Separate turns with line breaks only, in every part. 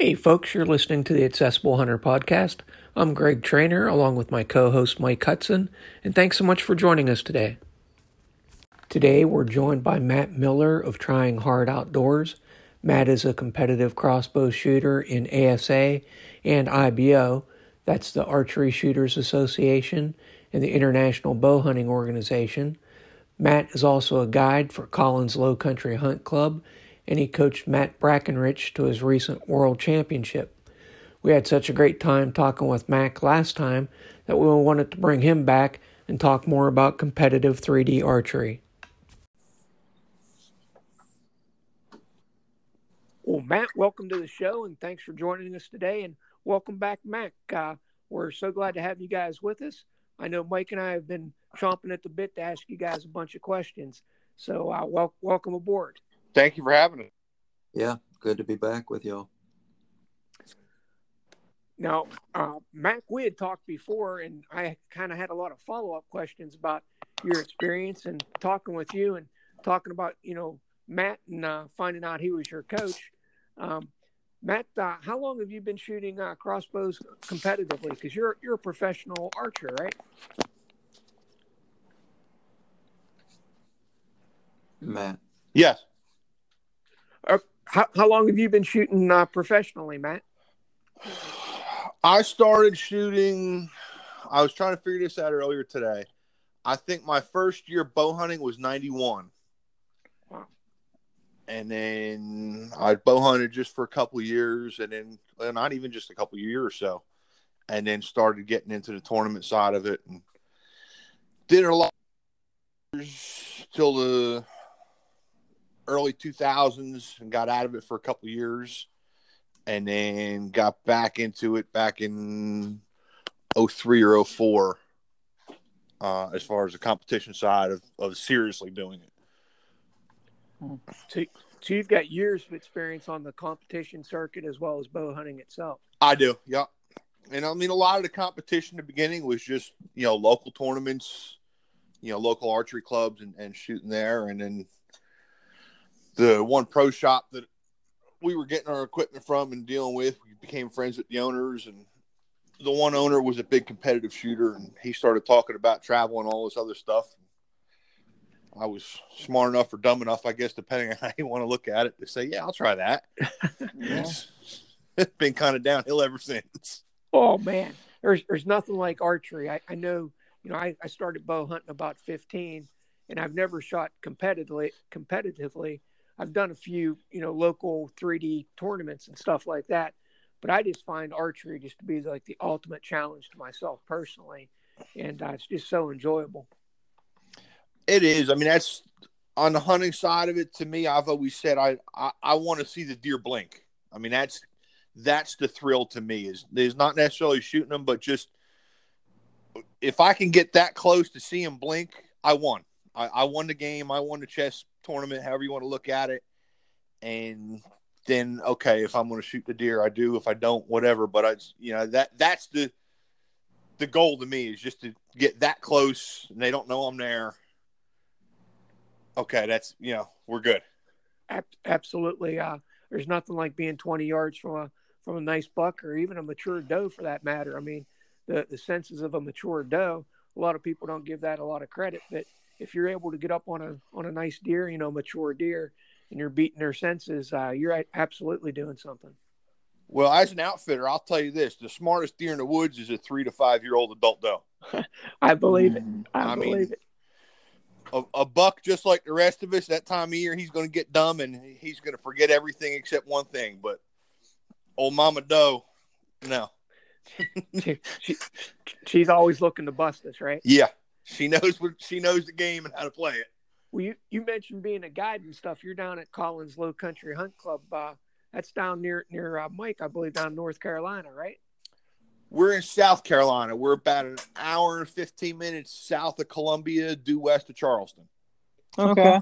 Hey, folks, you're listening to the Accessible Hunter podcast. I'm Greg Trainer, along with my co host Mike Hudson, and thanks so much for joining us today. Today, we're joined by Matt Miller of Trying Hard Outdoors. Matt is a competitive crossbow shooter in ASA and IBO, that's the Archery Shooters Association and the International Bow Hunting Organization. Matt is also a guide for Collins Low Country Hunt Club and he coached Mac Brackenrich to his recent World Championship. We had such a great time talking with Mac last time that we wanted to bring him back and talk more about competitive 3D archery. Well, Matt, welcome to the show and thanks for joining us today. And welcome back, Mac. Uh, we're so glad to have you guys with us. I know Mike and I have been chomping at the bit to ask you guys a bunch of questions. So, uh, wel- welcome aboard.
Thank you for having us.
Yeah, good to be back with y'all.
Now, uh, Mac, we had talked before, and I kind of had a lot of follow up questions about your experience and talking with you and talking about, you know, Matt and uh, finding out he was your coach. Um, Matt, uh, how long have you been shooting uh, crossbows competitively? Because you're you're a professional archer, right?
Matt.
Yes.
How, how long have you been shooting uh, professionally, Matt?
I started shooting. I was trying to figure this out earlier today. I think my first year bow hunting was 91.
Wow.
And then I bow hunted just for a couple years and then well, not even just a couple years or so. And then started getting into the tournament side of it and did a lot till the early 2000s and got out of it for a couple years and then got back into it back in 03 or 04 uh, as far as the competition side of, of seriously doing it.
So, so you've got years of experience on the competition circuit as well as bow hunting itself.
I do, yeah. And I mean, a lot of the competition in the beginning was just, you know, local tournaments, you know, local archery clubs and, and shooting there. And then the one pro shop that we were getting our equipment from and dealing with, we became friends with the owners. And the one owner was a big competitive shooter, and he started talking about travel and all this other stuff. I was smart enough or dumb enough, I guess, depending on how you want to look at it, to say, "Yeah, I'll try that." it's, it's been kind of downhill ever since.
Oh man, there's there's nothing like archery. I, I know, you know, I, I started bow hunting about 15, and I've never shot competitively. Competitively, I've done a few, you know, local 3D tournaments and stuff like that. But I just find archery just to be like the ultimate challenge to myself personally, and uh, it's just so enjoyable.
It is. I mean, that's on the hunting side of it. To me, I've always said I I, I want to see the deer blink. I mean, that's that's the thrill to me. Is is not necessarily shooting them, but just if I can get that close to see him blink, I won. I, I won the game. I won the chess tournament, however you want to look at it. And then, okay, if I'm going to shoot the deer, I do. If I don't, whatever. But I, you know, that that's the the goal to me is just to get that close, and they don't know I'm there. Okay, that's you know, we're good.
Absolutely. Uh, there's nothing like being 20 yards from a from a nice buck or even a mature doe for that matter. I mean, the the senses of a mature doe. A lot of people don't give that a lot of credit, but if you're able to get up on a on a nice deer, you know, mature deer, and you're beating their senses, uh, you're absolutely doing something.
Well, as an outfitter, I'll tell you this: the smartest deer in the woods is a three to five year old adult doe.
I believe it. I,
I
believe
mean,
it.
A, a buck, just like the rest of us, that time of year, he's going to get dumb and he's going to forget everything except one thing. But old Mama Doe, no.
she, she, she's always looking to bust us, right?
Yeah, she knows what she knows the game and how to play it.
Well, you, you mentioned being a guide and stuff. You're down at Collins Low Country Hunt Club. Uh, that's down near near uh, Mike, I believe, down in North Carolina, right?
We're in South Carolina. We're about an hour and fifteen minutes south of Columbia, due west of Charleston.
Okay.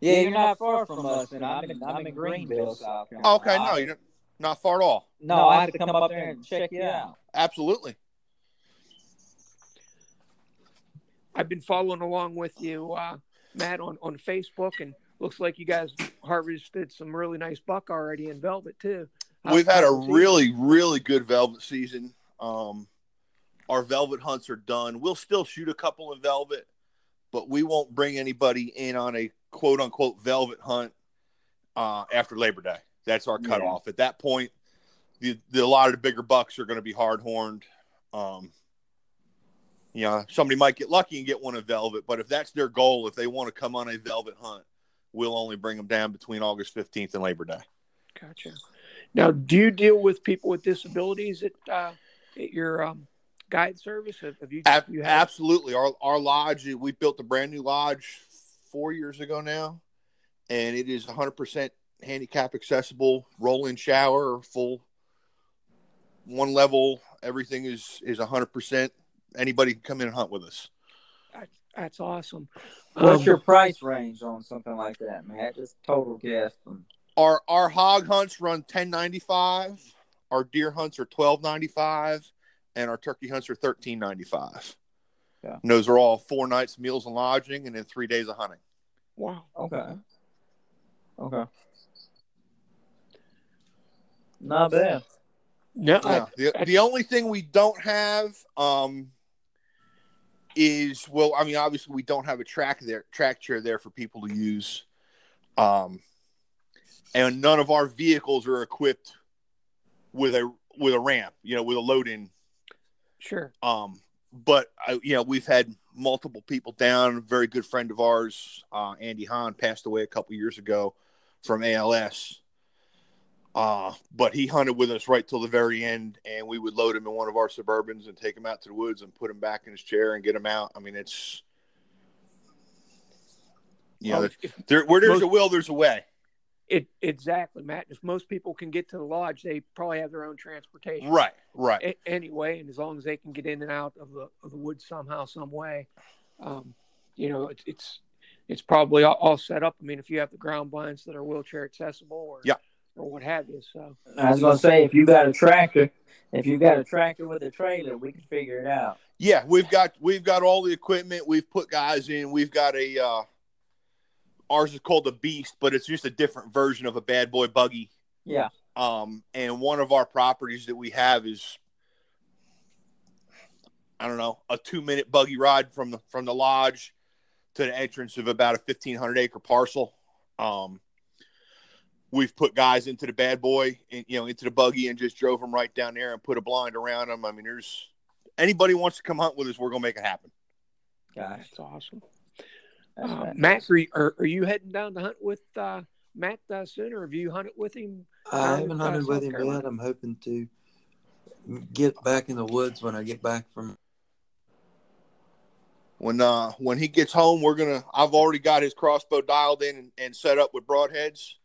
Yeah, you're not far from us, and I'm in, I'm in Greenville, South Carolina.
Okay, no, you're not far at all.
No, I have to come up there and check you out.
Absolutely.
I've been following along with you, uh, Matt, on, on Facebook, and looks like you guys harvested some really nice buck already in velvet too.
We've had a
season?
really, really good velvet season. Um, our velvet hunts are done. We'll still shoot a couple in velvet, but we won't bring anybody in on a quote unquote velvet hunt uh, after Labor Day. That's our
Yeah.
cutoff. At that point, the, the a lot of the bigger bucks are going to be hard horned. Um, you know, somebody might get lucky and get one of velvet, but if that's their goal, if they want to come on a velvet hunt, we'll only bring them down between August fifteenth and Labor Day.
Gotcha. Now, do you deal with people with disabilities at, uh, at your um, guide service? Have, you,
Ab-
you have,
absolutely. Our our lodge, we built a brand new lodge four years ago now, and it is 100% handicap accessible, roll-in shower, full one level. Everything is is 100%. Anybody can come in and hunt with us.
That's awesome.
What's
Um,
your price range on something like that, Matt? Just total guess. From,
Our our hog hunts run 10.95. Our deer hunts are 12.95, and our turkey hunts are 13.95.
Yeah.
And those are all four nights meals and lodging, and then three days of hunting.
Wow.
okay. Okay. Not bad.
No, I-
Yeah. The, the only thing we don't have um, is well, I mean, obviously we don't have a track there, track chair there for people to use, um, and none of our vehicles are equipped with a with a ramp, you know, with a load in.
sure.
Um, but I, you know, we've had multiple people down. A very good friend of ours, uh, Andy Hahn, passed away a couple years ago from ALS. Uh, but he hunted with us right till the very end, and we would load him in one of our Suburbans and take him out to the woods and put him back in his chair and get him out. I mean, it's you know,
if-
there, where there's
most-
a will, there's a way.
It exactly, Matt. If most people can get to the lodge, they probably have their own transportation.
Right, right.
A- anyway, and as long as they can get in and out of the of the woods somehow, some way, um, you know, it's it's it's probably all, all set up. I mean, if you have the ground blinds that are wheelchair accessible, or
Yeah.
Or what have you. So
I was gonna say if you got a tractor, if you got a tractor with a trailer, we can figure it out.
Yeah, we've got we've got all the equipment. We've put guys in. We've got a uh, ours is called the Beast, but it's just a different version of a bad boy buggy.
Yeah.
Um, and one of our properties that we have is I don't know a two minute buggy ride from the from the lodge to the entrance of about a fifteen hundred acre parcel. Um, we've put guys into the bad boy, and, you know, into the buggy, and just drove them right down there and put a blind around them. I mean, there's anybody wants to come hunt with us, we're gonna make it happen.
Gosh,
that's awesome.
that's
Uh. Matt, are you, are, are you heading down to hunt with uh, Matt uh, soon, or have you hunted with him?
I haven't
uh,
hunted with him yet. I'm hoping to get back in the woods when I get back from.
When uh when he gets home, we're gonna. I've already got his crossbow dialed in and, and set up with broadheads,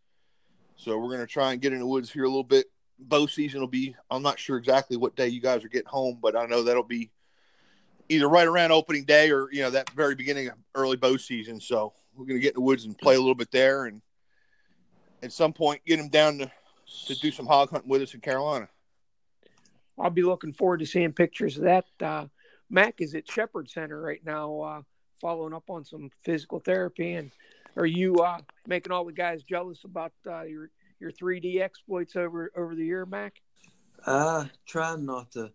so we're gonna try and get in the woods here a little bit. Bow season will be. I'm not sure exactly what day you guys are getting home, but I know that'll be either right around opening day or you know that very beginning of early bow season. So we're gonna get in the woods and play a little bit there, and at some point get him down to to do some hog hunting with us in Carolina.
I'll be looking forward to seeing pictures of that. Uh, Mac is at Shepherd Center right now, uh, following up on some physical therapy. And are you uh, making all the guys jealous about uh, your your 3D exploits over over the year, Mac?
I try not to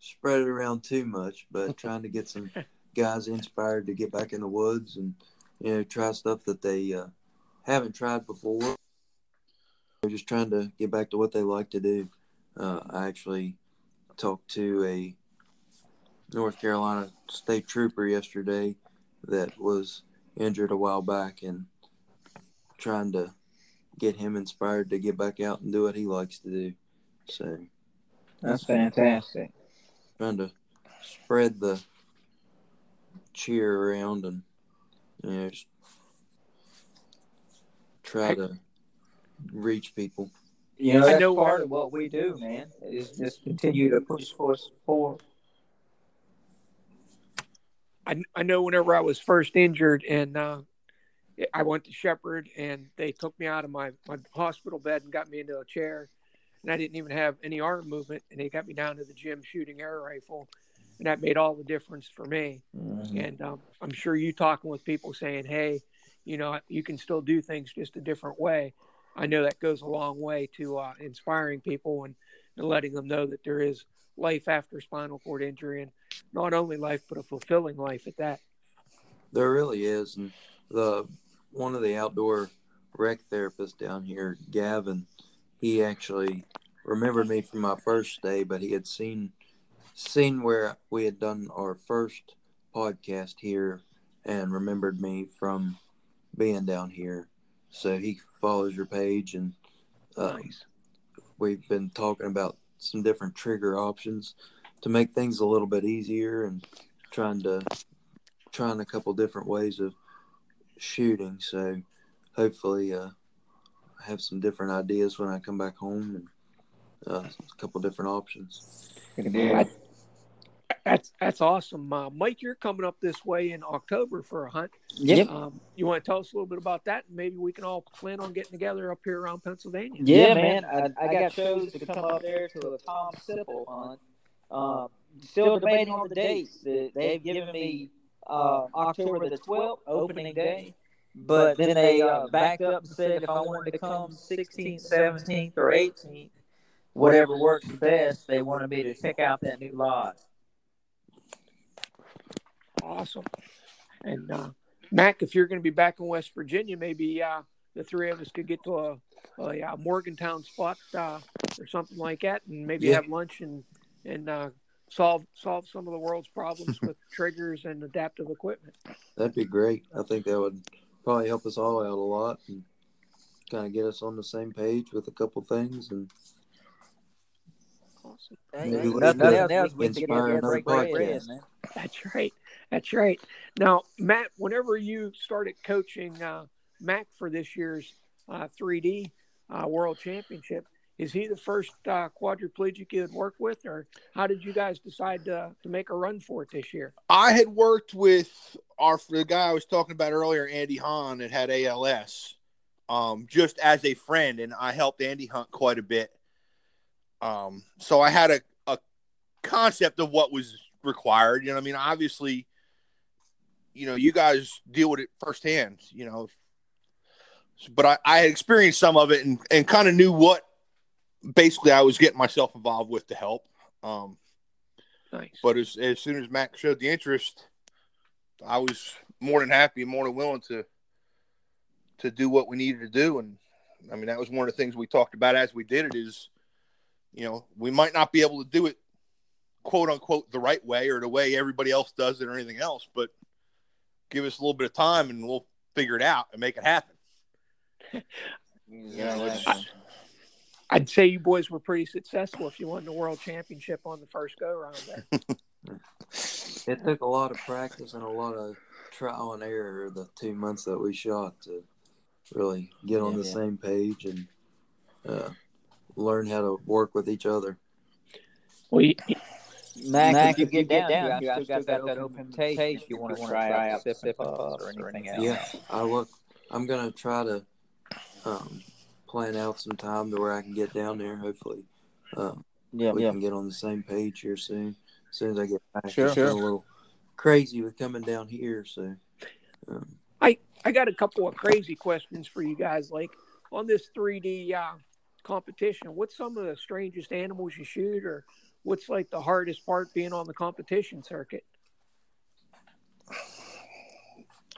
spread it around too much, but trying to get some guys inspired to get back in the woods and you know try stuff that they uh, haven't tried before. They're just trying to get back to what they like to do. Uh, I actually talked to a North Carolina state trooper yesterday that was injured a while back and trying to get him inspired to get back out and do what he likes to do. So
That's fantastic.
trying to spread the cheer around and you know just try to reach people.
You know,
I
that's
know
part
where-
of what we do, man. Is just continue to push force forward.
I, I know whenever I was first injured and uh, I went to Shepherd and they took me out of my, my hospital bed and got me into a chair. And I didn't even have any arm movement. And they got me down to the gym shooting air rifle. And that made all the difference for me. And um, I'm sure you talking with people saying, hey, you know, you can still do things just a different way. I know that goes a long way to uh, inspiring people and, and letting them know that there is life after spinal cord injury, and not only life but a fulfilling life at that.
There really is, and the one of the outdoor rec therapists down here, Gavin, he actually remembered me from my first day, but he had seen seen where we had done our first podcast here and remembered me from being down here. So he follows your page, and uh,
Nice.
we've been talking about some different trigger options to make things a little bit easier, and trying to trying a couple different ways of shooting. So hopefully, uh, I have some different ideas when I come back home, and uh, a couple different options.
Yeah.
That's that's awesome, uh, Mike. You're coming up this way in October for a hunt.
Yep.
Um, you want to tell us a little bit about that? and Maybe we can all plan on getting together up here around Pennsylvania.
Yeah, man. I, I got shows to come up there to a Tom Sipple hunt. Uh, still debating on the dates. They- They've given me uh, October the 12th, opening day. But then they uh, backed up and said if I wanted to come 16th, 17th, or 18th, whatever works best, they wanted me to check out that new lodge.
Awesome. And uh, Mac, if you're going to be back in West Virginia, maybe uh, the three of us could get to a, a, uh Morgantown spot uh, or something like that, and maybe
Yeah.
have lunch and and uh, solve solve some of the world's problems with triggers and adaptive equipment.
That'd be great. I think that would probably help us all out a lot and kind of get us on the same page with a couple things. And
Awesome.
Maybe we
Nothing
could
else, else, we can
inspire another
break bread,
That's right. That's right. Now, Matt, whenever you started coaching uh, Mac for this year's uh, 3D uh, World Championship, is he the first uh, quadriplegic you had worked with, or how did you guys decide to, to make a run for it this year?
I had worked with our the guy I was talking about earlier, Andy Hahn, that had ALS, um, just as a friend, and I helped Andy hunt quite a bit. Um, so I had a, a concept of what was required. You know, I mean, obviously, you know, you guys deal with it firsthand. You know, but I, I had experienced some of it and, and kind of knew what basically I was getting myself involved with to help. Um,
Nice.
but as, as soon as Mac showed the interest, I was more than happy, and more than willing to to do what we needed to do. And I mean, that was one of the things we talked about as we did it. Is you know we might not be able to do it quote unquote the right way or the way everybody else does it or anything else, but give us a little bit of time and we'll figure it out and make it happen. You know, it's,
I'd say you boys were pretty successful if you won the World Championship on the first go round there.
it took a lot of practice and a lot of trial and error the two months that we shot to really get on
Yeah,
the
yeah.
same page and uh, learn how to work with each other.
Well, you,
Mac, if you get down, here, I still got that open invitation if you want to try out Sip and Puffs or anything else.
Yeah, I look. I'm gonna try to um, plan out some time to where I can get down there. Hopefully, uh,
yeah,
we
yeah.
can get on the same page here soon. As soon as I get back,
Sure.
it's a little crazy with coming down here. So, um,
I got a couple of crazy questions for you guys. Like on this 3D uh, competition, what's some of the strangest animals you shoot, or what's like the hardest part being on the competition circuit?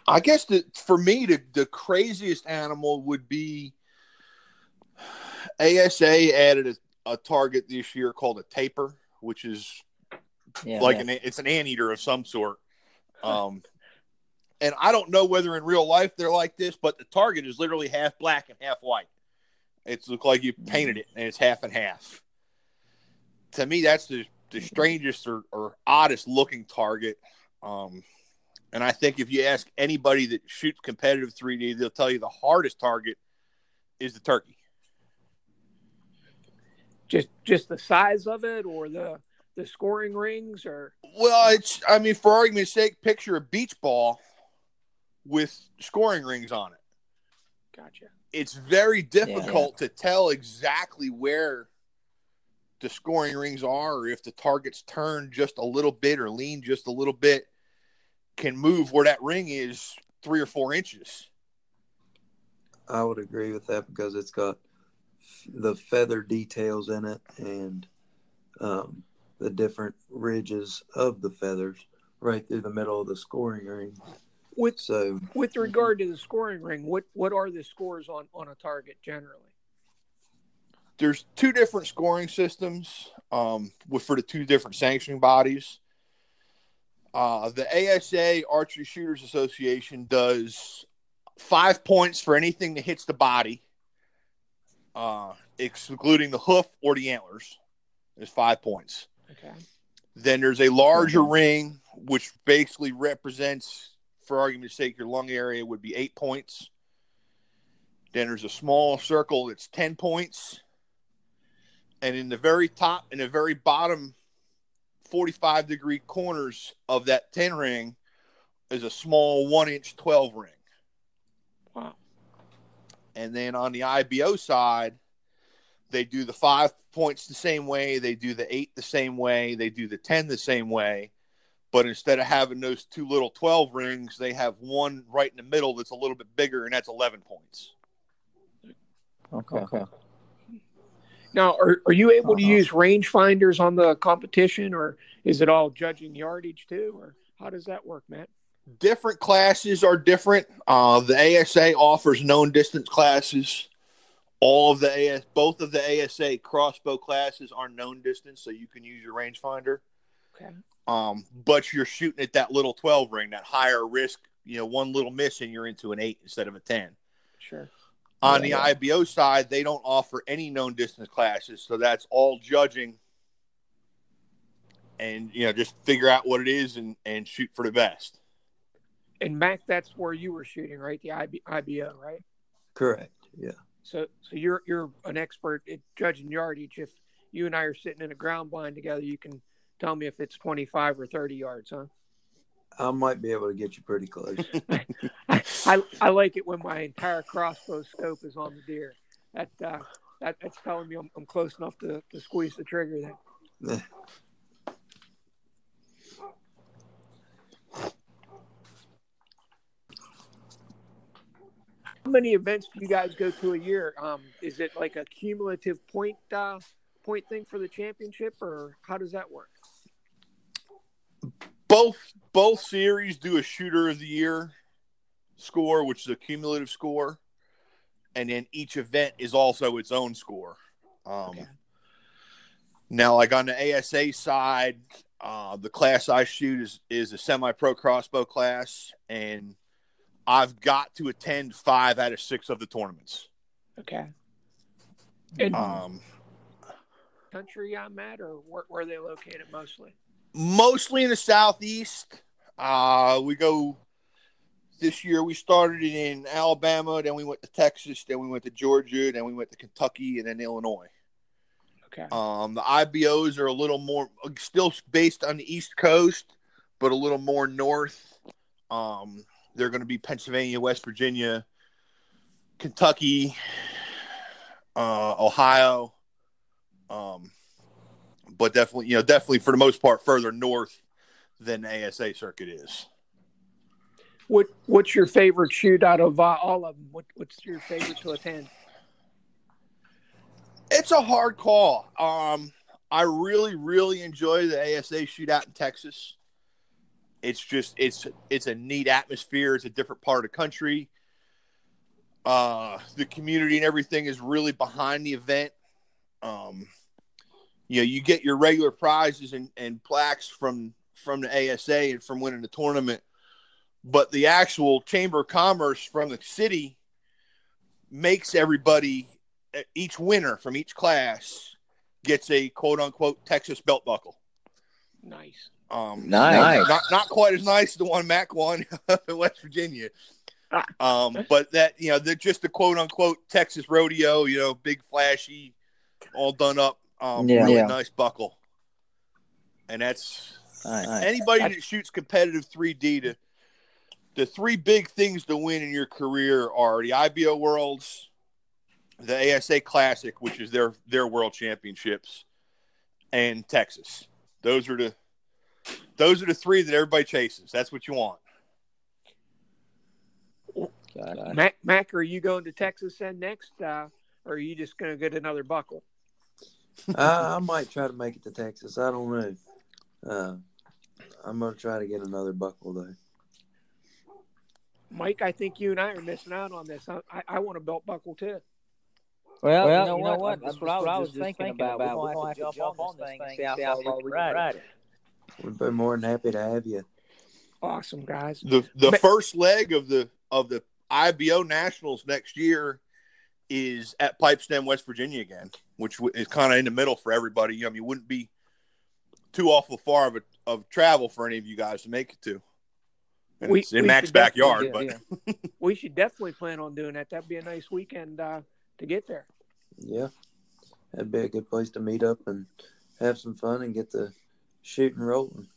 I guess that for me, the, the craziest animal would be ASA added a, a target this year called a tapir, which is
yeah
like
yeah.
an it's an anteater of some sort. Um, and I don't know whether in real life they're like this, but the target is literally half black and half white. It's look like you painted it, and it's half and half. To me, that's the the strangest or, or oddest looking target. Um, and I think if you ask anybody that shoots competitive 3D, they'll tell you the hardest target is the turkey.
Just just the size of it, or the the scoring rings, or
Well, it's I mean, for argument's sake, picture a beach ball with scoring rings on it.
gotcha.
It's very difficult to tell exactly where the scoring rings are, or if the target's turned just a little bit or lean just a little bit, can move where that ring is three or four inches.
I would agree with that because it's got the feather details in it and um, the different ridges of the feathers right through the middle of the scoring ring.
With
So
with regard to the scoring ring, what what are the scores on on a target generally?
There's two different scoring systems um, with for the two different sanctioning bodies. Uh, the ASA Archery Shooters Association does five points for anything that hits the body, uh, excluding the hoof or the antlers. There's five points.
Okay.
Then there's a larger ring, which basically represents, for argument's sake, your lung area would be eight points. Then there's a small circle that's 10 points. And in the very top and the very bottom 45 degree corners of that 10 ring is a small one inch 12 ring.
Wow.
And then on the IBO side, they do the five points the same way, they do the eight the same way, they do the 10 the same way. But instead of having those two little 12 rings, they have one right in the middle that's a little bit bigger, and that's 11 points.
Okay. okay.
Now, are, are you able to
Uh-huh.
use rangefinders on the competition, or is it all judging yardage too, or how does that work, Matt?
Different classes are different. Uh, the ASA offers known distance classes. All of the AS, both of the ASA crossbow classes are known distance, so you can use your rangefinder.
Okay.
Um, but you're shooting at that little 12 ring, that higher risk. You know, one little miss and you're into an eight instead of a 10.
Sure.
On
Yeah,
the IBO side, they don't offer any known distance classes, so that's all judging. And you know, just figure out what it is and and shoot for the best.
And Mac, that's where you were shooting, right? The IB, IBO, right?
correct. Yeah.
So, so you're you're an expert at judging yardage. If you and I are sitting in a ground blind together, you can tell me if it's 25 or 30 yards, huh?
I might be able to get you pretty close.
I, I, like it when my entire crossbow scope is on the deer. That uh, that that's telling me I'm, I'm close enough to, to squeeze the trigger. Then many events do you guys go to a year? Um, is it like a cumulative point uh, point thing for the championship, or how does that work?
Both both series do a shooter of the year score, which is a cumulative score, and then each event is also its own score. Um,
Okay.
Now, like on the ASA side, uh, the class I shoot is is a semi pro crossbow class, and I've got to attend five out of six of the tournaments.
Okay. And
Um,
country I'm at, or where, where are they located mostly?
mostly in the southeast. Uh, we go this year. We started in Alabama, then we went to Texas, then we went to Georgia, then we went to Kentucky, and then Illinois.
Okay.
Um, the IBOs are a little more still based on the East Coast, but a little more north. Um, they're going to be Pennsylvania, West Virginia, Kentucky, uh, Ohio. Um, but definitely, you know, definitely for the most part, further north than the ASA circuit is.
What What's your favorite shoot out of uh, all of them? What What's your favorite to attend?
It's a hard call. Um, I really, really enjoy the ASA shootout in Texas. It's just it's it's a neat atmosphere. It's a different part of the country. Uh, the community and everything is really behind the event. Um, you know, you get your regular prizes and, and plaques from from the ASA and from winning the tournament, but the actual Chamber of Commerce from the city makes everybody each winner from each class gets a quote unquote Texas belt buckle.
Nice.
Um,
Nice.
Not not quite as nice as the one Mac won in West Virginia. Um, but that you know, they're just the quote unquote Texas rodeo. You know, big flashy, all done up. Um,
Yeah.
really
Yeah.
nice buckle. And that's
Nice.
anybody that shoots competitive 3D to the three big things to win in your career are the IBO Worlds, the ASA Classic, which is their their world championships, and Texas. Those are the those are the three that everybody chases. That's what you want.
Mac, Mac, are you going to Texas then next, uh, or are you just going to get another buckle?
I, I might try to make it to Texas. I don't know. Uh, I'm gonna try to get another buckle though.
Mike, I think you and I are missing out on this. I, I, I want a belt buckle too.
Well,
Well,
you know,
you know
what?
what?
That's
That's
what I was just thinking, about. We're going to have to jump on this thing and see how far we can ride it.
We'd be more than happy to have you.
Awesome, guys.
The the
Ma-
first leg of the of the IBO Nationals next year is at Pipestem, West Virginia again, which is kind of in the middle for everybody. I mean, it wouldn't be too awful far of a, of travel for any of you guys to make it to. And
We-
it's in
we
Mac's backyard,
do-
but
We should definitely plan on doing that. That'd be a nice weekend uh, to get there.
Yeah, that'd be a good place to meet up and have some fun and get the shooting rolling.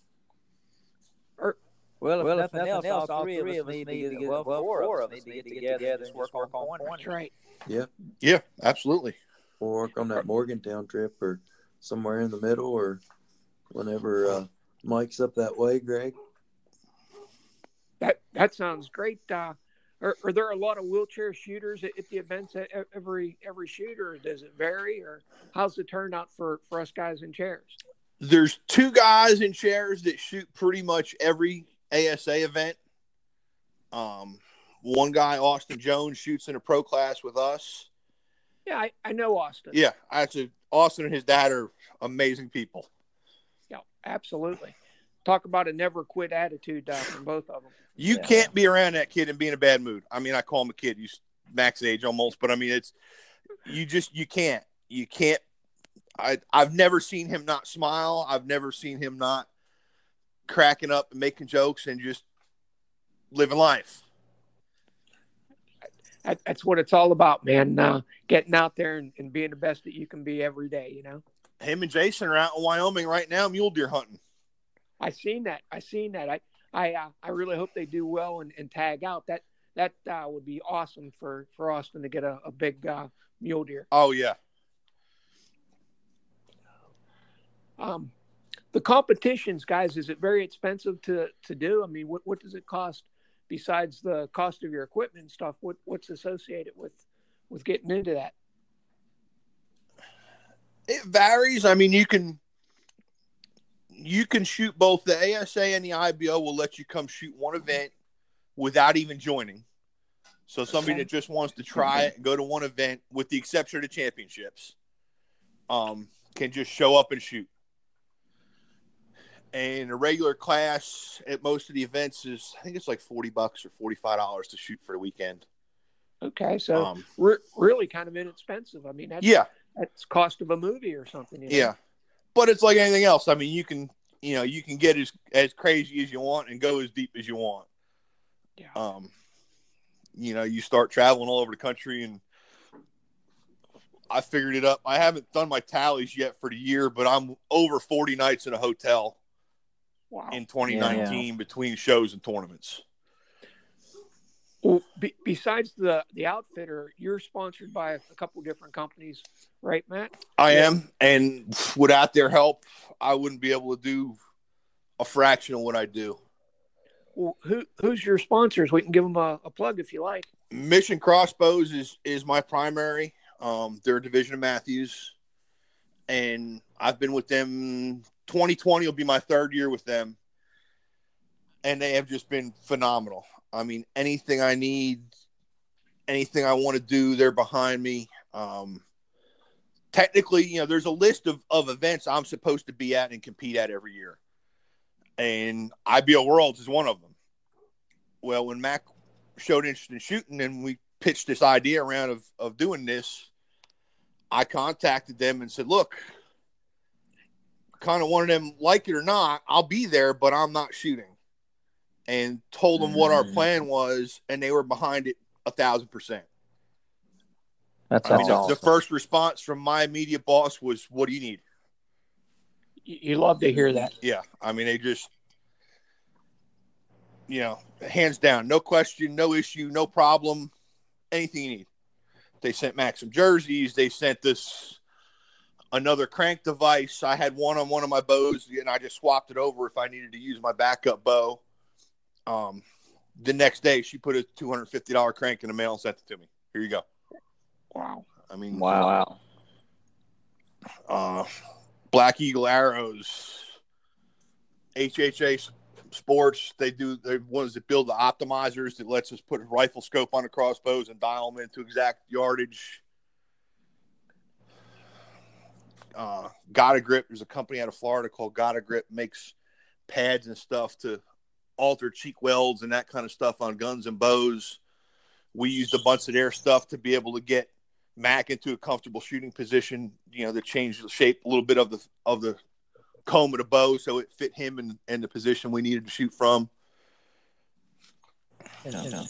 Well, if well, nothing, else, all three, of us need to get, well, four of us need to get together and work on
That's
points.
right.
yeah, absolutely.
Or work on that Morgantown trip or somewhere in the middle or whenever uh, Mike's up that way, Greg.
That that sounds great. Uh, are, are there a lot of wheelchair shooters at, at the events at every every shooter? Does it vary, or how's the turnout for for us guys in chairs?
There's two guys in chairs that shoot pretty much every ASA event. Um, one guy, Austin Jones, shoots in a pro class with us.
Yeah, I, I know Austin.
Yeah, actually, Austin and his dad are amazing people.
Yeah, absolutely. Talk about a never quit attitude uh, from both of them.
You
Yeah.
can't be around that kid and be in a bad mood. I mean, I call him a kid. He's max age almost, but I mean, it's you just you can't. You can't. I I've never seen him not smile. I've never seen him not cracking up and making jokes and just living life.
That's what it's all about, man. Uh, getting out there and, and being the best that you can be every day. You know.
Him and Jason are out in Wyoming right now, mule deer hunting.
I seen that. I seen that. I I uh, I really hope they do well and, and tag out. That that uh, would be awesome for for Austin to get a, a big uh, mule deer.
Oh yeah,
Um, the competitions, guys, is it very expensive to to do? I mean, what what does it cost besides the cost of your equipment and stuff? What what's associated with with getting into that?
it varies. I mean, you can you can shoot both the ASA and the IBO will let you come shoot one event without even joining. So somebody
Okay.
that just wants to try it and go to one event, with the exception of the championships, um, can just show up and shoot. And a regular class at most of the events is, I think it's like forty bucks or forty five dollars to shoot for the weekend.
Okay, so
Um,
re- really kind of inexpensive. I mean, that's,
yeah,
that's cost of a movie or something. You know?
Yeah, but it's like anything else. I mean, you can you know you can get as as crazy as you want and go as deep as you want.
Yeah.
Um, you know, you start traveling all over the country, and I figured it up. I haven't done my tallies yet for the year, but I'm over forty nights in a hotel
Wow.
in 2019 between shows and tournaments.
Well, be, besides the the outfitter, you're sponsored by a couple different companies, right, Matt?
I
Yeah.
am, and without their help, I wouldn't be able to do a fraction of what I do.
Well, who who's your sponsors? We can give them a, a plug if you like.
Mission Crossbows is is my primary. Um, they're a division of Mathews, and I've been with them. 2020 will be my third year with them, and they have just been phenomenal. I mean, anything I need, anything I want to do, they're behind me. Um, technically, you know, there's a list of, of events I'm supposed to be at and compete at every year, and IBO Worlds is one of them. Well, when Mac showed interest in shooting and we pitched this idea around of, of doing this, I contacted them and said, look, kind of one of them, like it or not, I'll be there, but I'm not shooting. And told them what our
Mm.
plan was, and they were behind it a thousand percent.
That's
I mean, the-
awesome.
the first response from my immediate boss was, What do you need?
You, you love to hear that.
Yeah. I mean, they just, you know, hands down, no question, no issue, no problem, anything you need. They sent Max some jerseys. They sent this another crank device. I had one on one of my bows, and I just swapped it over if I needed to use my backup bow. Um, the next day she put a two hundred fifty dollar crank in the mail and sent it to me. Here you go.
Wow.
I mean,
Wow.
uh, Black Eagle arrows, HHA Sports. They do. They're ones that build the optimizers that lets us put a rifle scope on the crossbows and dial them into exact yardage. Uh, Got a Grip. There's a company out of Florida called Got a Grip makes pads and stuff to alter cheek welds and that kind of stuff on guns and bows. We used a bunch of their stuff to be able to get Mac into a comfortable shooting position. You know, to change the shape a little bit of the of the comb of the bow so it fit him in, in the position we needed to shoot from.
You know.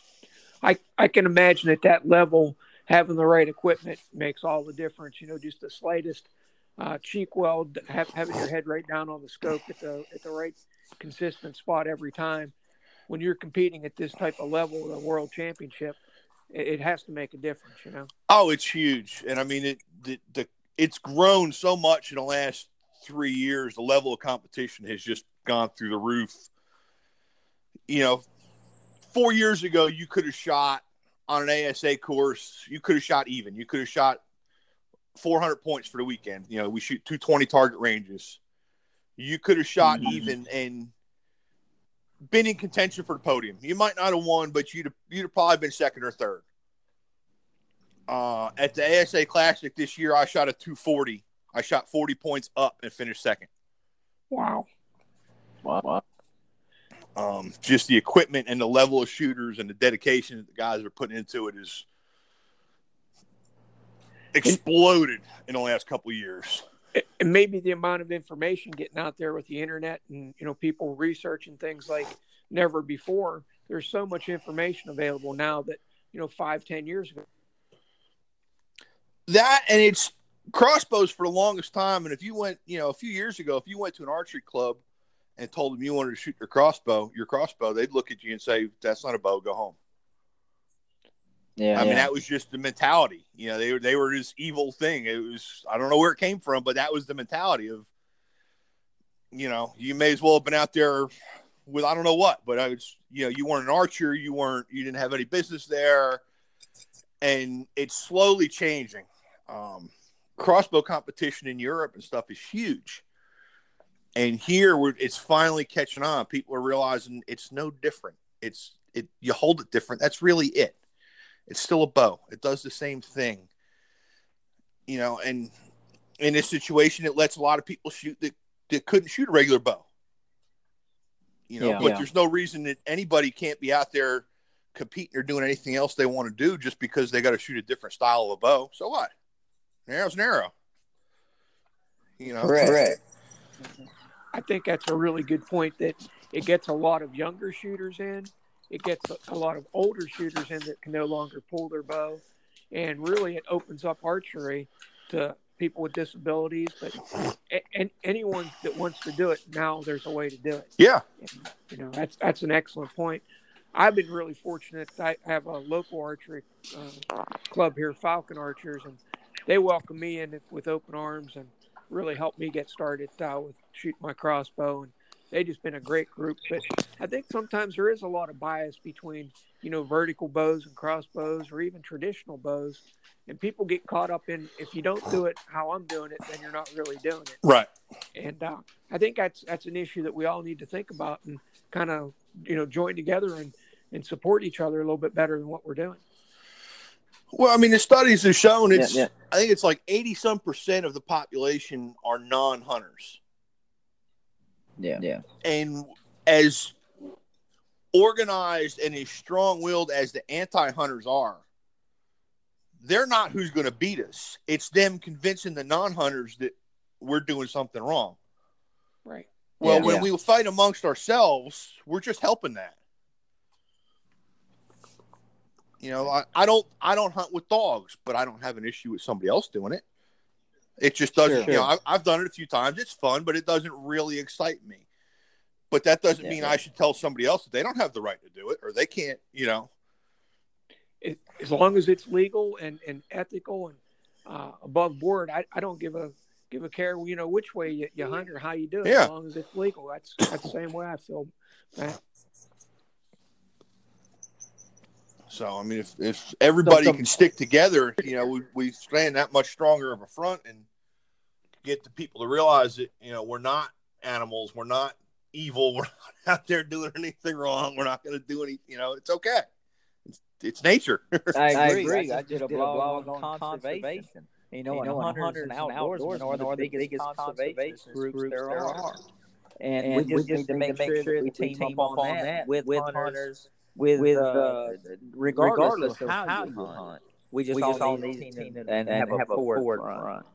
I, I can imagine at that level, having the right equipment makes all the difference. You know, just the slightest uh, cheek weld, have, having your head right down on the scope at the at the right consistent spot every time. When you're competing at this type of level, the world championship, it, it has to make a difference. You know.
Oh, it's huge, and I mean it. The, the it's grown so much in the last three years. The level of competition has just gone through the roof. You know, four years ago, you could have shot on an ASA course. You could have shot even. You could have shot 400 points for the weekend. You know, we shoot 220 target ranges. You could have shot
Mhm.
even and been in contention for the podium. You might not have won, but you'd have, you'd have probably been second or third. Uh, at the ASA Classic this year, I shot a 240. I shot 40 points up and finished second.
Wow.
Wow.
Um, just the equipment and the level of shooters and the dedication that the guys are putting into it is exploded in the last couple of years.
and maybe the amount of information getting out there with the internet and you know people researching things like never before there's so much information available now that you know five ten years ago
That and it's crossbows for the longest time. And if you went, you know, a few years ago, if you went to an archery club and told them you wanted to shoot your crossbow, your crossbow, they'd look at you and say, "That's not a bow. Go home."
Yeah.
I mean, that was just the mentality. You know, they were they were this evil thing. It was I don't know where it came from, but that was the mentality of, you know, you may as well have been out there with I don't know what, but I was you know you weren't an archer, you weren't you didn't have any business there, and it's slowly changing. Um, crossbow competition in Europe and stuff is huge, and here we're, it's finally catching on. People are realizing it's no different. It's it you hold it different. That's really it it's still a bow. It does the same thing. You know, and in this situation, it lets a lot of people shoot that, that couldn't shoot a regular bow. You know,
Yeah.
but
Yeah.
there's no reason that anybody can't be out there competing or doing anything else they want to do just because they got to shoot a different style of a bow. So what? An arrow's an arrow. You know,
Correct.
i think that's a really good point that it gets a lot of younger shooters in it gets a, a lot of older shooters in that can no longer pull their bow. And really it opens up archery to people with disabilities. But a- and anyone that wants to do it now there's a way to do it.
Yeah,
you know that's that's an excellent point. I've been really fortunate. I have a local archery uh, club here falcon archers and they welcome me in with open arms and really helped me get started uh, with shooting my crossbow and they just been a great group but i think sometimes there is a lot of bias between you know vertical bows and crossbows or even traditional bows and people get caught up in if you don't do it how i'm doing it then you're not really doing it
right.
and uh, I think that's that's an issue that we all need to think about and kind of you know join together and and support each other a little bit better than what we're doing.
Well, I mean, the studies have shown it's.
yeah.
I think it's like eighty some percent of the population are non-hunters.
Yeah. Yeah.
and as organized and as strong-willed as the anti-hunters are they're not who's going to beat us it's them convincing the non-hunters that we're doing something wrong
Right.
well
Yeah.
when
Yeah.
we fight amongst ourselves we're just helping that you know I, I don't i don't hunt with dogs but i don't have an issue with somebody else doing it it just doesn't
Sure.
you know I, i've done it a few times it's fun but it doesn't really excite me but that doesn't
Yeah,
mean
yeah.
i should tell somebody else that they don't have the right to do it or they can't you know
It, as long as it's legal and, and ethical and uh, above board, I, I don't give a give a care you know which way you, you hunt or how you do it
Yeah.
as long as it's legal. That's that's the same way I feel. Matt.
So I mean, if if everybody
Some-
can stick together, you know, we we stand that much stronger of a front and get the people to realize that you know we're not animals, we're not evil, we're not out there doing anything wrong, we're not going to do any, you know, it's okay. It's, it's nature.
I
I
agree.
agree.
I just did a blog on conservation. You know,
You know,
and hunters and outdoorsmen are the biggest conservation groups there are. And, we just need to make sure that we team up on that with, hunters, with, with uh, regardless of how you hunt. We just, all need to team and, and have a forward front.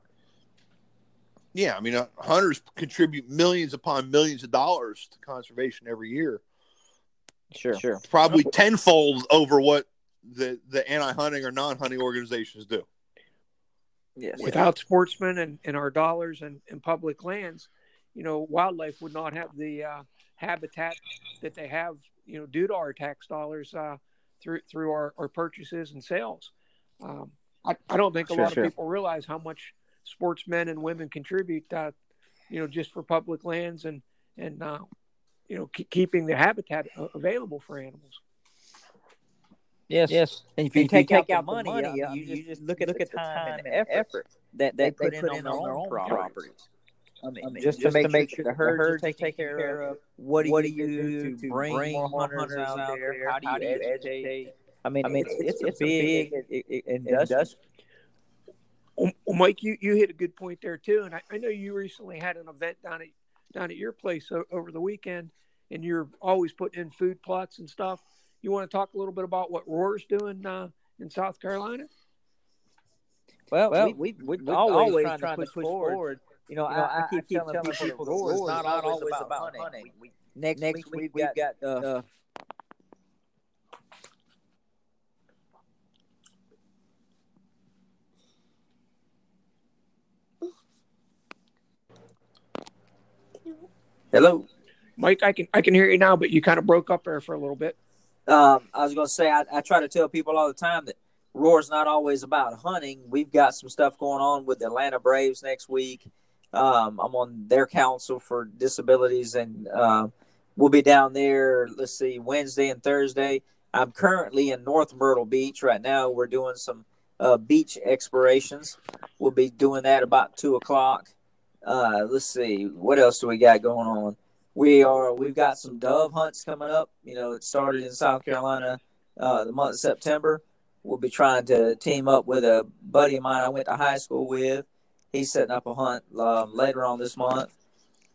Yeah, I mean, uh, hunters contribute millions upon millions of dollars to conservation every year,
Sure, sure.
probably tenfold over what the the anti-hunting or non-hunting organizations do.
Yes.
Without sportsmen and, and our dollars and, and public lands, you know, wildlife would not have the uh, habitat that they have, you know, due to our tax dollars uh, through through our, our purchases and sales. Um, I, I don't think a
Sure,
lot
sure.
of people realize how much sportsmen and women contribute, uh, you know, just for public lands and and uh, you know, keep, keeping the habitat a- available for animals.
Yes. Yes. And if you,
And if you
take, out,
out
the
the
money,
money,
uh, you, just
you
just look at, look at the time and effort that they, put, in on their own properties. I mean, just, to make, sure the herds take taken care of. What do you do to bring more hunters out there? How do you educate? I mean, I mean, it's, it's, a big industry.
Well, well, Mike, you, you hit a good point there too, and I, I know you recently had an event down at down at your place o- over the weekend, and you're always putting in food plots and stuff. You want to talk a little bit about what Roar's doing uh, in South Carolina?
Well,
Well,
we, we, we,
we're
always,
always
trying,
trying
to push, forward. You know, I, I, keep, telling people, the war is not always about hunting. We, next, next week, we've got, uh, Hello.
Mike, I can I can hear you now, but you kind of broke up there for a little bit.
Um, I was going to say, I, I try to tell people all the time that Roar's not always about hunting. We've got some stuff going on with the Atlanta Braves next week. Um, I'm on their council for disabilities, and uh, we'll be down there. Let's see, Wednesday and Thursday. I'm currently in North Myrtle Beach right now. We're doing some uh, beach explorations. We'll be doing that about two o'clock. Uh, let's see, what else do we got going on? We are we've got some dove hunts coming up. You know, it started in South Carolina uh, the month of September. We'll be trying to team up with a buddy of mine I went to high school with. He's setting up a hunt um, later on this month.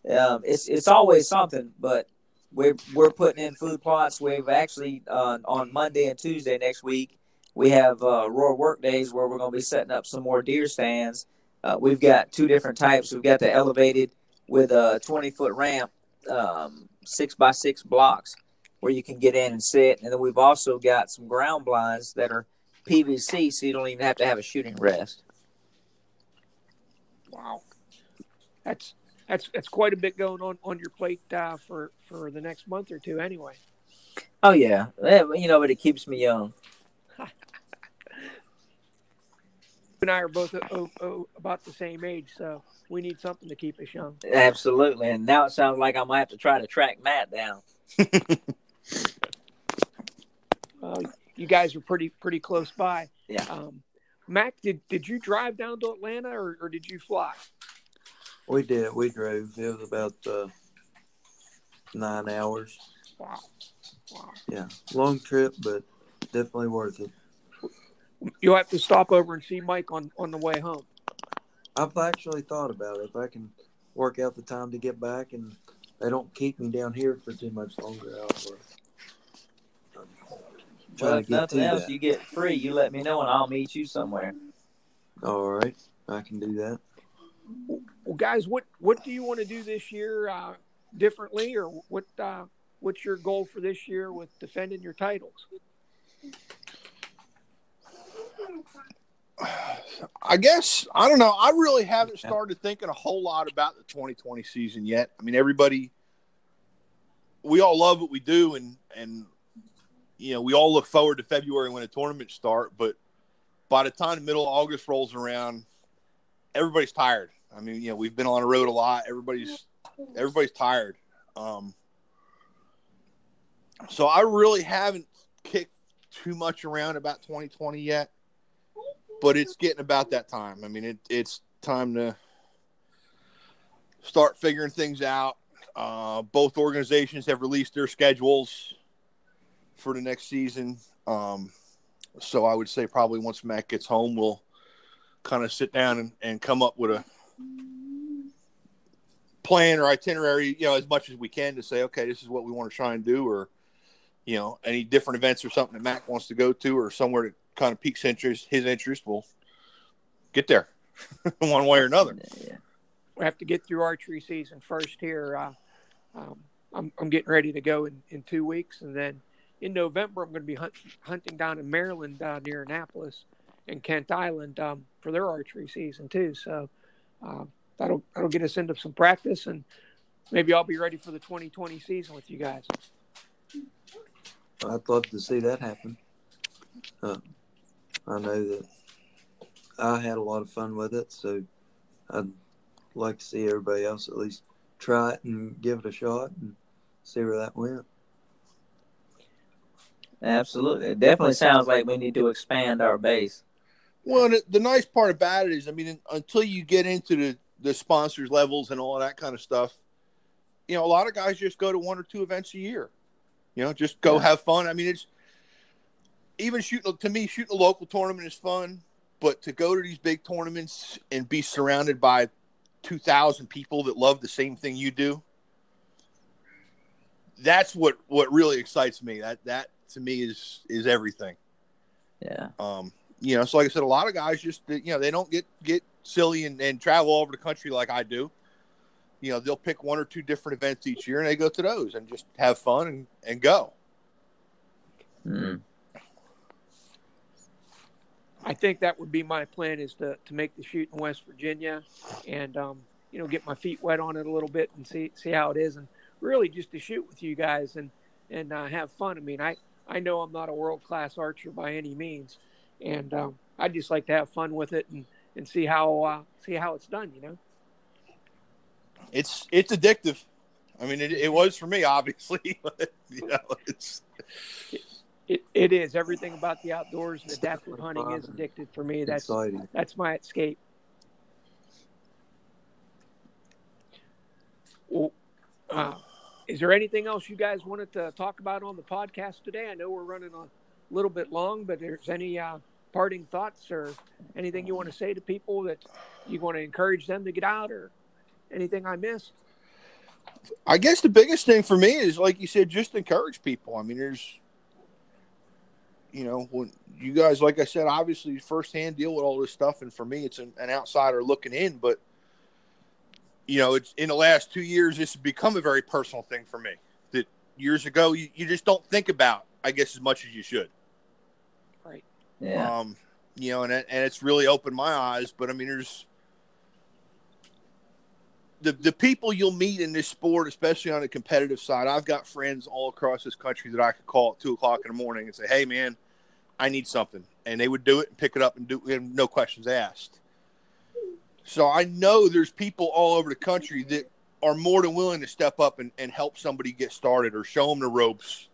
Um, it's it's always something, but we're we're putting in food plots. We've actually uh, on Monday and Tuesday next week we have uh, Work Days where we're going to be setting up some more deer stands. Uh, we've got two different types. We've got the elevated with a 20 foot ramp, um, six by six blocks where you can get in and sit. And then we've also got some ground blinds that are PVC, so you don't even have to have a shooting rest.
Wow, that's that's that's quite a bit going on on your plate uh, for for the next month or two, anyway.
Oh yeah, you know, but it keeps me young.
You and I are both oh, oh, about the same age, so we need something to keep us young.
Absolutely. And now it sounds like I might have to try to track Matt down.
Uh, you guys are pretty pretty close by.
Yeah.
Um, Mac, did did you drive down to Atlanta or, or did you fly?
We did. We drove. It was about uh, nine hours.
Wow, wow.
Yeah, long trip, but definitely worth it.
You'll have to stop over and see Mike on on the way home.
I've actually thought about it. If I can work out the time to get back, and they don't keep me down here for too much longer, I'll try
Well,
to
if
get
nothing
to
else,
that.
you get free. You let me know, and I'll meet you somewhere.
All right, I can do that.
Well, guys, what what do you want to do this year uh, differently, or what uh, what's your goal for this year with defending your titles?
I guess I don't know. I really haven't started thinking a whole lot about the 2020 season yet. I mean, everybody, we all love what we do, and and you know, we all look forward to February when the tournaments start. But by the time the middle of August rolls around, everybody's tired. I mean, you know, we've been on the road a lot. Everybody's everybody's tired. Um, so I really haven't kicked too much around about 2020 yet, but it's getting about that time. I mean, it, it's time to start figuring things out. Uh, both organizations have released their schedules for the next season. Um, so I would say probably once Matt gets home, we'll kind of sit down and, and come up with a plan or itinerary, you know, as much as we can to say, okay, this is what we want to try and do, or you know, any different events or something that Mac wants to go to, or somewhere that kind of piques interest, his interest, we'll get there one way or another.
Yeah.
We have to get through archery season first here. Uh, um, I'm, I'm getting ready to go in, in two weeks, and then in November I'm going to be hunt, hunting down in Maryland uh, near Annapolis and Kent Island um, for their archery season too. So uh, that'll that'll get us into some practice, and maybe I'll be ready for the 2020 season with you guys.
I'd love to see that happen. Uh, I know that I had a lot of fun with it, so I'd like to see everybody else at least try it and give it a shot and see where that went.
Absolutely. It definitely sounds like we need to expand our base.
Well, the, the nice part about it is, I mean, until you get into the the sponsors levels and all that kind of stuff, you know, a lot of guys just go to one or two events a year. You know, just go
Yeah.
have fun. I mean, it's even shooting to me shooting a local tournament is fun, but to go to these big tournaments and be surrounded by two thousand people that love the same thing you do, that's what what really excites me. That that to me is is everything.
Yeah.
Um, you know, so like I said, a lot of guys just you know they don't get get silly and, and travel all over the country like I do. You know, they'll pick one or two different events each year and they go to those and just have fun and, and go.
Mm.
I think that would be my plan is to, to make the shoot in West Virginia and um, you know get my feet wet on it a little bit and see see how it is and really just to shoot with you guys and and uh, have fun. I mean, I I know I'm not a world class archer by any means, and um, I just like to have fun with it and and see how uh, see how it's done. You know.
It's it's addictive. I mean, it, it was for me, obviously. But, you know, it's
It, it is everything about the outdoors and adaptive hunting is addicted for me. That's
Exciting.
that's my escape. Well, uh, is there anything else you guys wanted to talk about on the podcast today? I know we're running a little bit long, but there's any uh, parting thoughts or anything you want to say to people that you want to encourage them to get out or anything I missed?
I guess the biggest thing for me is like you said, just encourage people. I mean, there's you know, when you guys, like I said, obviously firsthand deal with all this stuff, and for me, it's an, an outsider looking in. But you know, it's in the last two years, this has become a very personal thing for me. That years ago, you, you just don't think about, I guess, as much as you should.
Right.
Yeah.
Um, you know, and and it's really opened my eyes. But I mean, there's the the people you'll meet in this sport, especially on the competitive side. I've got friends all across this country that I could call at two o'clock in the morning and say, "Hey, man, I need something," and they would do it and pick it up and do and no questions asked. So I know there's people all over the country that are more than willing to step up and, and help somebody get started or show them the ropes.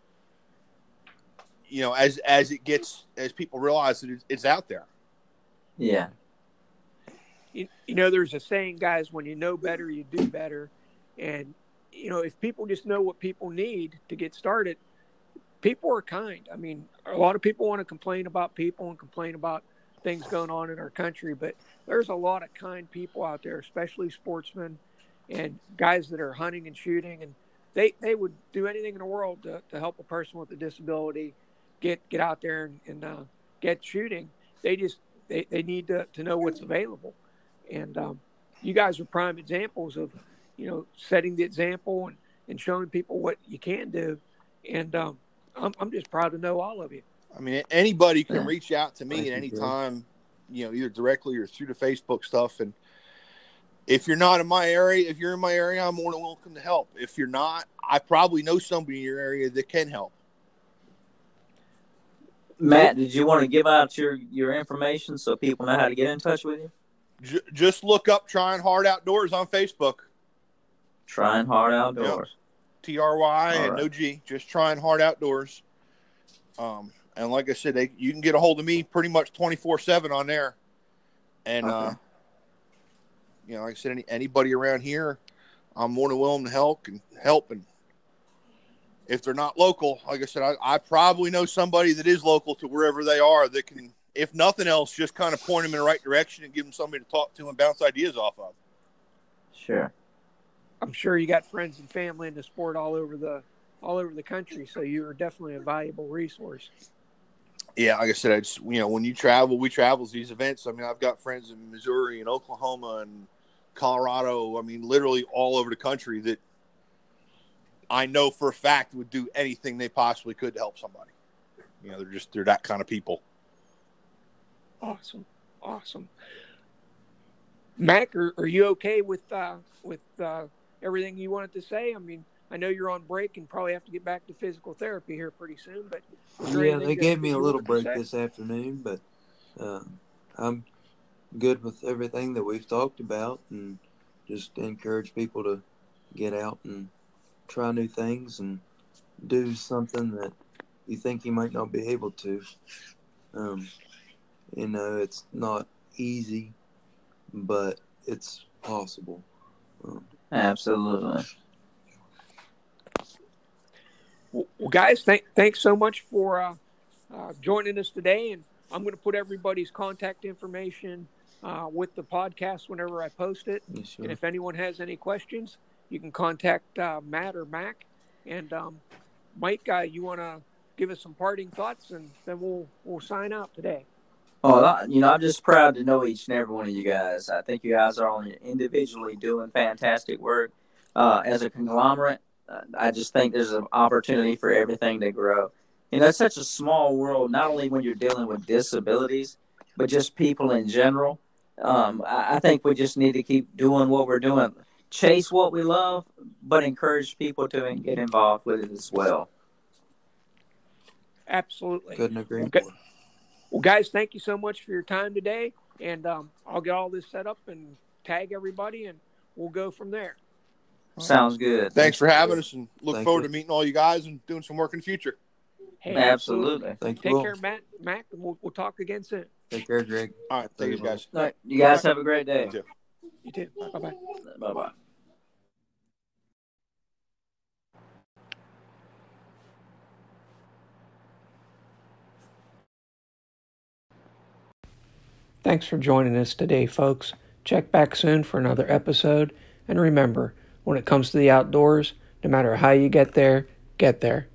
You know, as as it gets as people realize that it's, it's out there.
yeah.
You, you know there's a saying guys when you know better you do better. And you know if people just know what people need to get started people are kind. I mean a lot of people want to complain about people and complain about things going on in our country but there's a lot of kind people out there especially sportsmen and guys that are hunting and shooting. And they they would do anything in the world to, to help a person with a disability get get out there and, and uh, get shooting. They just they, they need to, to know what's available and um, you guys are prime examples of you know setting the example and, and showing people what you can do and um, I'm, I'm just proud to know all of you
I mean, anybody can reach out to me
Thank
at any
Greg.
time, you know, either directly or through the Facebook stuff. And if you're not in my area, if you're in my area, I'm more than welcome to help. If you're not, I probably know somebody in your area that can help.
Matt, did you want to give out your, your information so people know how to get in touch with you?
J- just look up Trying Hard Outdoors on Facebook.
Trying hard outdoors.
T R Y and
right.
no G. Just Trying Hard Outdoors. Um, and like I said, they, you can get a hold of me pretty much twenty four seven on there. And uh, you know, like I said, any, anybody around here, I'm more than willing to help and help. And if they're not local, like I said, I, I probably know somebody that is local to wherever they are that can, if nothing else, just kind of point them in the right direction and give them somebody to talk to and bounce ideas off of.
Sure.
I'm sure you got friends and family in the sport all over the all over the country, so you're definitely a valuable resource.
Yeah, like I said, it's you know when you travel, we travel to these events. I mean, I've got friends in Missouri and Oklahoma and Colorado. I mean, literally all over the country that I know for a fact would do anything they possibly could to help somebody. You know, they're just they're that kind of people.
Awesome, awesome. Mac, are, are you okay with uh, with uh, everything you wanted to say? I mean, I know you're on break and probably have to get back to physical therapy here pretty soon, but
Yeah, they gave me a little break this afternoon, but uh, I'm good with everything that we've talked about, and just encourage people to get out and try new things and do something that you think you might not be able to. Um, you know, it's not easy, but it's possible. Um,
Absolutely.
Well, well, guys, thank, thanks so much for uh, uh, joining us today. And I'm going to put everybody's contact information uh, with the podcast whenever I post it.
yeah, sure.
And if anyone has any questions, you can contact uh, Matt or Mac. And um, Mike, uh, you want to give us some parting thoughts, and then we'll we'll sign out today.
Oh, you know, I'm just proud to know each and every one of you guys. I think you guys are all individually doing fantastic work. Uh, as a conglomerate, uh, I just think there's an opportunity for everything to grow. You know, it's such a small world, not only when you're dealing with disabilities, but just people in general. Um, I, I think we just need to keep doing what we're doing, chase what we love, but encourage people to get involved with it as well.
Absolutely.
Couldn't agree
Okay.
more.
Well, guys, thank you so much for your time today. And um, I'll get all this set up and tag everybody, and we'll go from there.
Sounds good.
Thanks for having us, and look
Thank
forward
you.
to meeting all you guys and doing some work in the future.
Hey,
Absolutely.
Thank you.
Take care, Matt, Mac, and we'll, we'll talk again soon.
Take care, Greg.
All right, thank you guys.
All right, you guys have a great day.
You too.
You too. Bye bye.
Bye bye.
Thanks for joining us today, folks. Check back soon for another episode. And remember, when it comes to the outdoors, no matter how you get there, get there.